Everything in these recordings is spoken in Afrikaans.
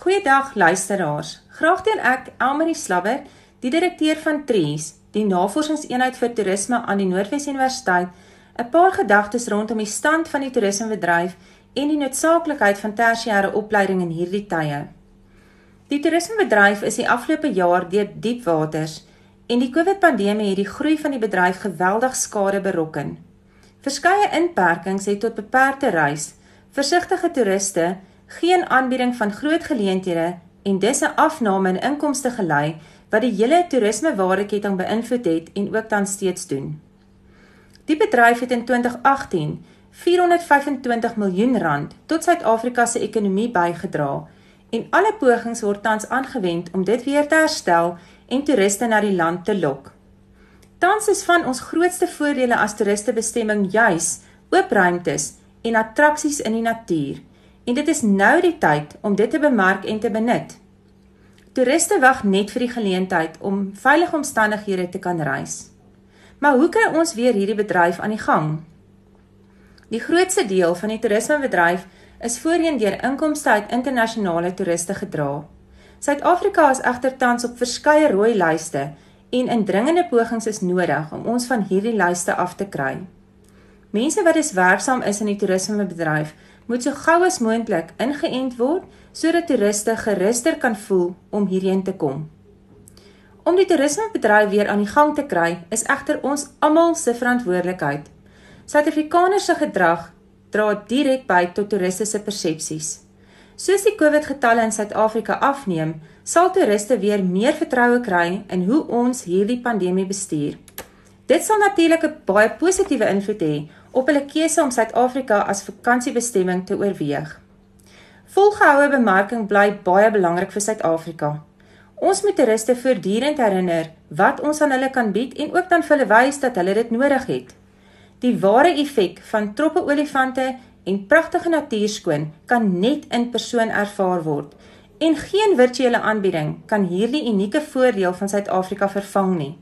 Goeiedag luisteraars. Graag teen ek, Elmarie Slabber, die direkteur van Trees, die Navorsingseenheid vir Toerisme aan die Noordwes Universiteit, 'n paar gedagtes rondom die stand van die toerismebedryf en die noodsaaklikheid van tersiêre opleiding in hierdie tye. Die toerismebedryf is die afgelope jaar deur diep waters en die COVID-pandemie het die groei van die bedryf geweldig skade berokken. Verskeie inperkings het tot beperkte reis, versigtige toeriste, geen aanbieding van groot geleenthede en dus 'n afname in inkomste gelei wat die hele toerismewaardeketting beïnvloed het en ook tans steeds doen. Die bedryf het in 2018 425 miljoen rand tot Suid-Afrika se ekonomie bygedra en alle pogings word tans aangewend om dit weer te herstel en toeriste na die land te lok. Tans is van ons grootste voordele as toeristebestemming juis oop ruimtes en attraksies in die natuur. En dit is nou die tyd om dit te bemark en te benut. Toeriste wag net vir die geleentheid om veilige omstandighede te kan reis. Maar hoe kry ons weer hierdie bedryf aan die gang? Die grootste deel van die toerismebedryf is voorheen deur inkomste uit internasionale toeriste gedra. Suid-Afrika is egter tans op verskeie rooi lyste en indringende pogings is nodig om ons van hierdie lyste af te kry. Mense wat is werksaam is in die toerismebedryf, moet so gou as moontlik ingeënt word sodat toeriste geruster kan voel om hierheen te kom. Om die toerismebedryf weer aan die gang te kry, is egter ons almal se verantwoordelikheid. Suid-Afrikaners se gedrag dra direk by tot toeriste se persepsies. Soos die COVID-getalle in Suid-Afrika afneem, sal toeriste weer meer vertroue kry in hoe ons hierdie pandemie bestuur. Dit sal natuurlik 'n baie positiewe invloed hê op hulle keuse om Suid-Afrika as vakansiebestemming te oorweeg. Volgehoue bemarking bly baie belangrik vir Suid-Afrika. Ons moet toeriste voortdurend herinner wat ons aan hulle kan bied en ook dan vir hulle wys dat hulle dit nodig het. Die ware effek van troppe olifante en pragtige natuurskoon kan net in persoon ervaar word en geen virtuele aanbieding kan hierdie unieke voordeel van Suid-Afrika vervang nie.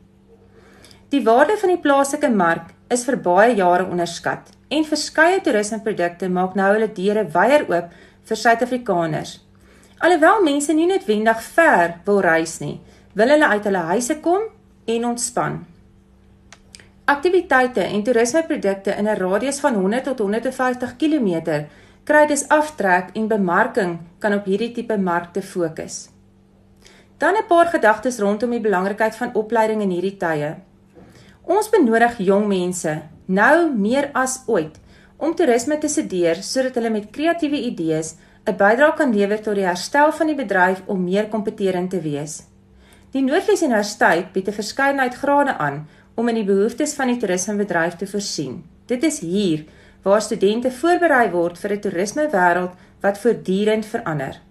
Die waarde van die plaaslike mark is vir baie jare onderskat en verskeie toerismeprodukte maak nou hulle deure wyer oop vir Suid-Afrikaners. Alhoewel mense nie noodwendig ver wil reis nie, wil hulle uit hulle huise kom en ontspan. Aktiwiteite en toerismeprodukte in 'n radius van 100 tot 150 km kry dus aftrek en bemarking kan op hierdie tipe markte fokus. Dan 'n paar gedagtes rondom die belangrikheid van opleiding in hierdie tye. Ons benodig jong mense nou meer as ooit om toerisme te studeer sodat hulle met kreatiewe idees 'n bydrae kan lewer tot die herstel van die bedryf om meer kompeterend te wees. Die Noordwes Universiteit bied 'n verskeidenheid grade aan om in die behoeftes van die toerismebedryf te voorsien. Dit is hier waar studente voorberei word vir 'n toerismewêreld wat voortdurend verander.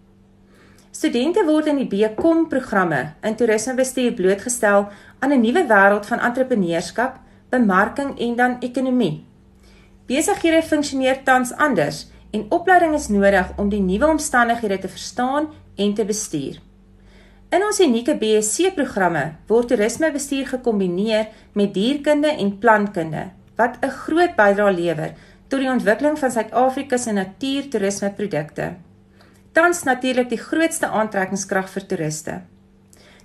Studente word in die BCom programme in toerismebestuur blootgestel aan 'n nuwe wêreld van entrepreneurskap, bemarking en dan ekonomie. Besighede funksioneer tans anders en opleiding is nodig om die nuwe omstandighede te verstaan en te bestuur. In ons unieke BSc programme word toerismebestuur gekombineer met dierkunde en plantkunde wat 'n groot bydrae lewer tot die ontwikkeling van Suid-Afrika se natuurtoerismeprodukte. Tans natuurlik die grootste aantrekkingskrag vir toeriste.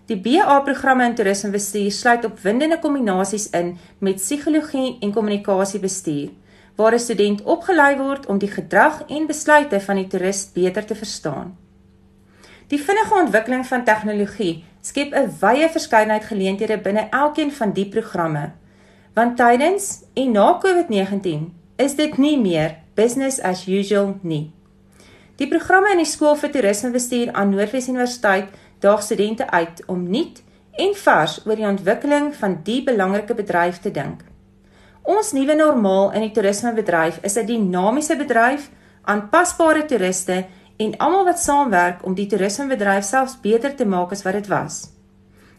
Die BA programme in toerismebestuur sluit opwindende kombinasies in met psigologie en kommunikasiebestuur waar 'n student opgelei word om die gedrag en besluite van die toerist beter te verstaan. Die vinnige ontwikkeling van tegnologie skep 'n wye verskeidenheid geleenthede binne elkeen van die programme. Want tydens en na COVID-19 is dit nie meer business as usual nie. Die programme in die skool vir toerismebestuur aan Noordwes Universiteit daag studente uit om nuut en vars oor die ontwikkeling van die belangrike bedryf te dink. Ons nuwe normaal in die toerismebedryf is 'n dinamiese bedryf, aanpasbare toeriste en almal wat saamwerk om die toerismebedryf selfs beter te maak as wat dit was.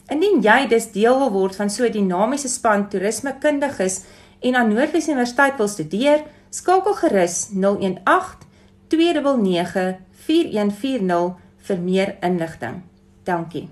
Indien jy dus deel wil word van so 'n dinamiese span toerismekundiges en aan Noordwes Universiteit wil studeer, skakel gerus 018 299 4140 vir meer inligting. Dankie.